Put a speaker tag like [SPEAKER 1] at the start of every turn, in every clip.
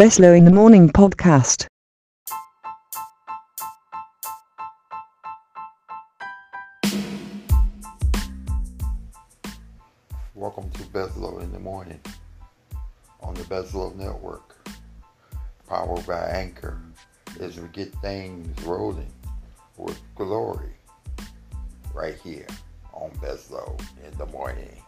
[SPEAKER 1] Beslow in the Morning podcast.
[SPEAKER 2] Welcome to Beslow in the Morning on the Beslow Network, powered by Anchor, as we get things rolling with glory right here on Beslow in the Morning.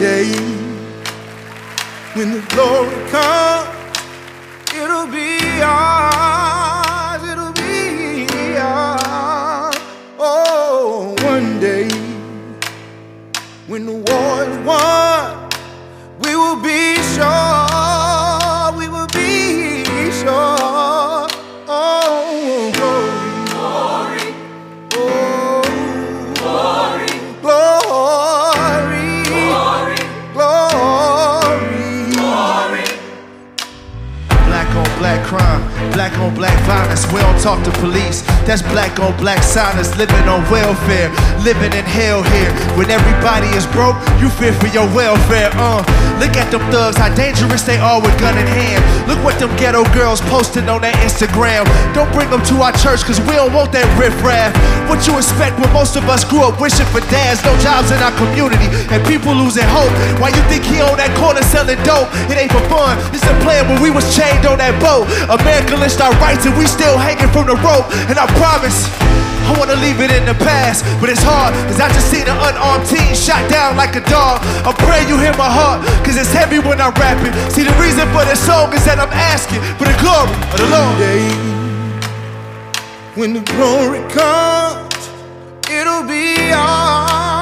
[SPEAKER 3] Day, when the glory comes, it'll be ours, it'll be ours. Oh, one day, when the war is won,
[SPEAKER 4] talk to police. That's black on black silence. Living on welfare, living in hell here. When everybody is broke, you fear for your welfare. Uh, look at them thugs, how dangerous they are with gun in hand. Look what them ghetto girls posting on their Instagram. Don't bring them to our church, cause we don't want that riffraff. What you expect when most of us grew up wishing for dads, no jobs in our community, and people losing hope. Why you think he on that corner selling dope? It ain't for fun. It's a plan when we was chained on that boat. America lynched our rights and we still hanging from the rope. And I promise. I wanna leave it in the past, but it's hard, cause I just seen an unarmed teen shot down like a dog. I pray you hear my heart, cause it's heavy when I'm rapping. See, the reason for this song is that I'm asking for the glory of the Lord.
[SPEAKER 3] day when the glory comes, it'll be ours,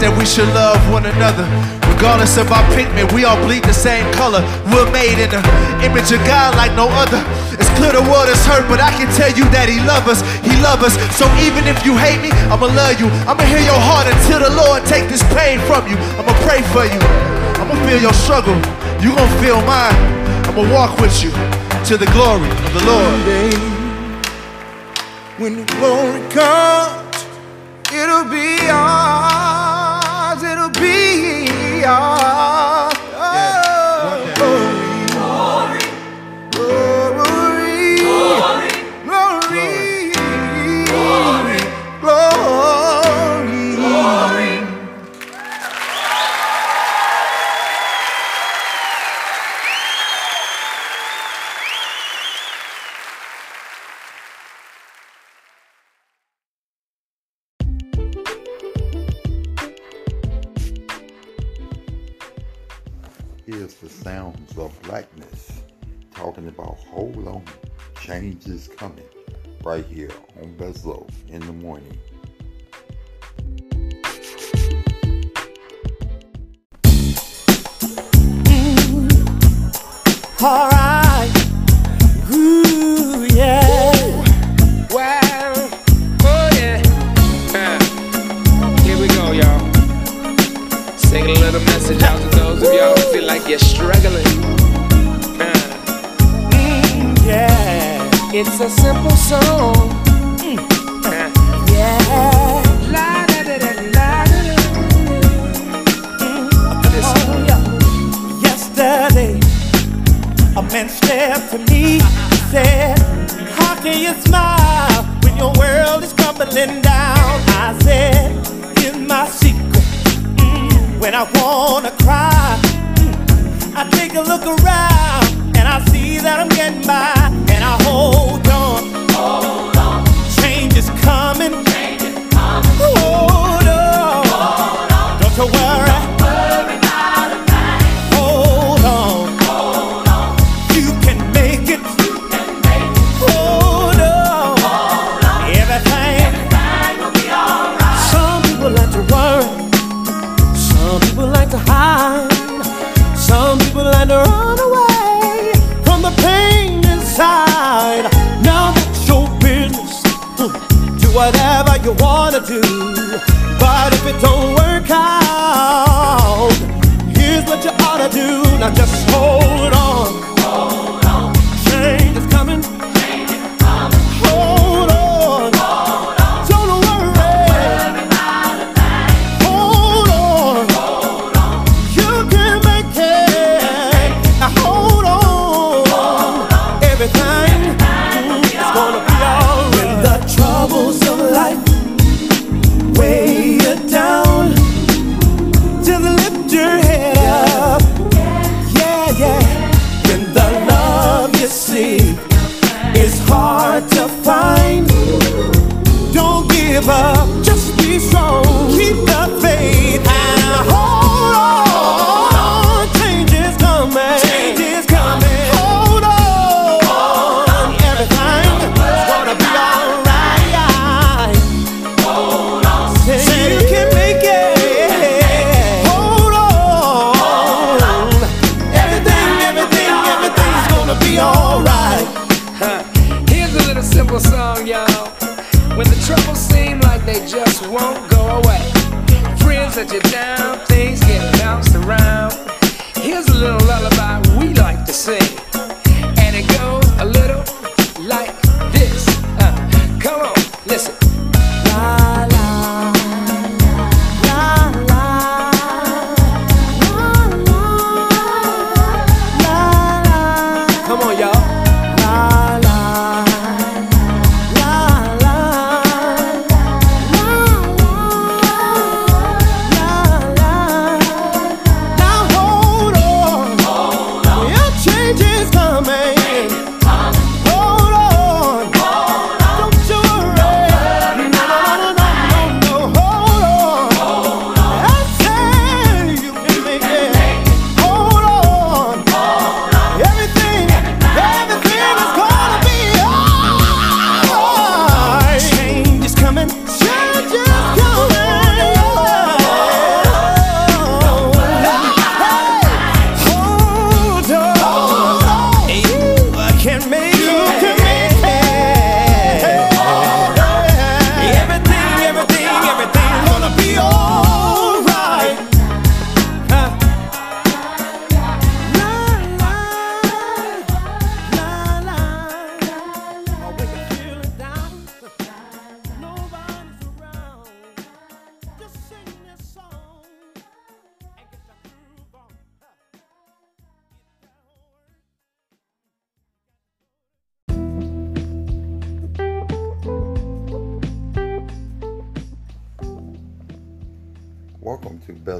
[SPEAKER 4] That we should love one another. Regardless of our pigment, we all bleed the same color. We're made in the image of God like no other. It's clear the world is hurt, but I can tell you that He loves us. He loves us. So even if you hate me, I'ma love you. I'ma hear your heart until the Lord take this pain from you. I'ma pray for you. I'ma feel your struggle. You gon' feel mine. I'ma walk with you to the glory of the Lord.
[SPEAKER 3] When the glory comes, it'll be ours, be
[SPEAKER 2] is coming right here on Beslow in the morning.
[SPEAKER 5] Mm, Alright. It's a simple song.
[SPEAKER 6] Mm.
[SPEAKER 5] yeah. Yesterday, a man stepped to me, said, How can you smile when your world is crumbling down? I said, Here's my secret. Mm. When I wanna cry, mm. I take a look around. I see that I'm getting by, and I hold. your head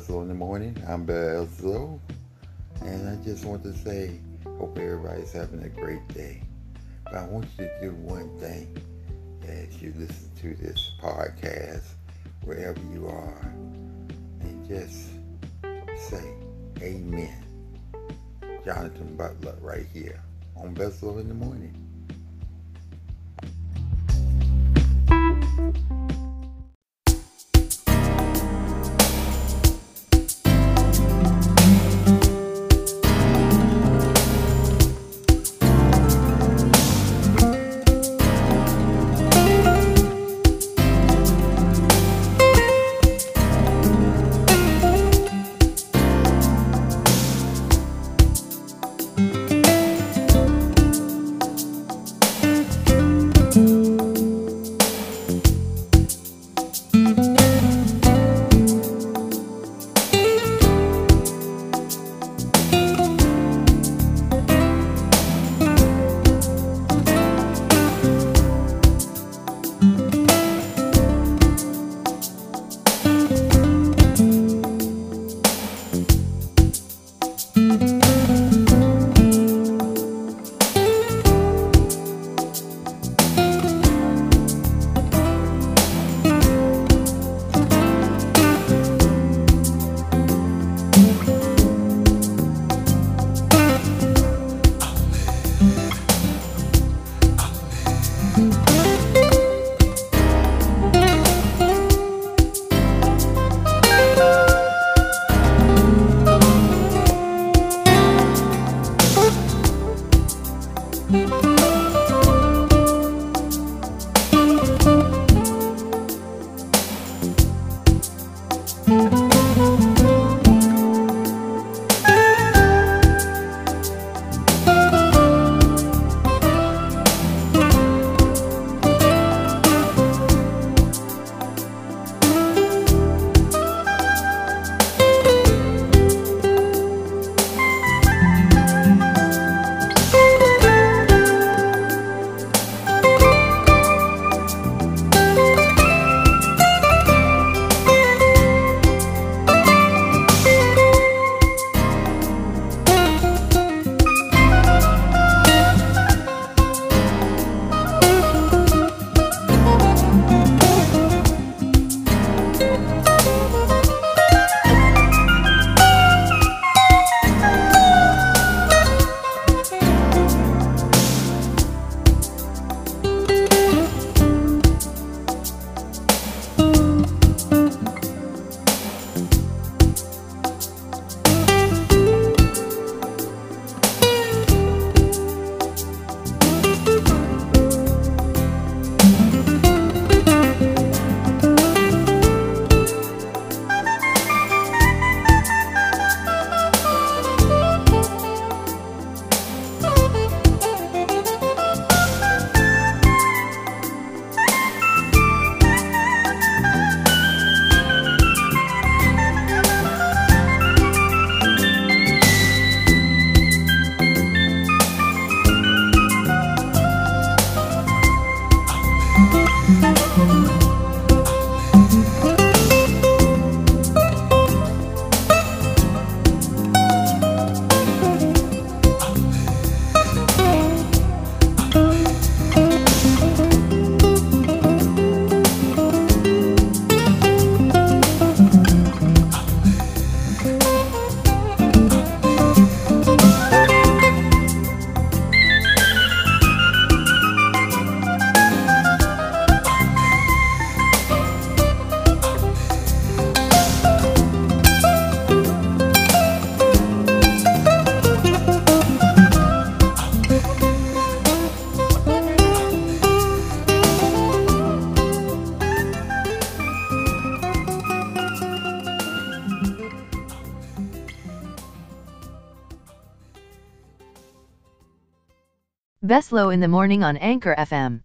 [SPEAKER 2] In the Morning. I'm Bezo, and I just want to say, hope everybody's having a great day. But I want you to do one thing as you listen to this podcast, wherever you are, and just say, Amen. Jonathan Butler, right here on Bezo in the Morning.
[SPEAKER 7] Beslow in the morning on Anchor FM.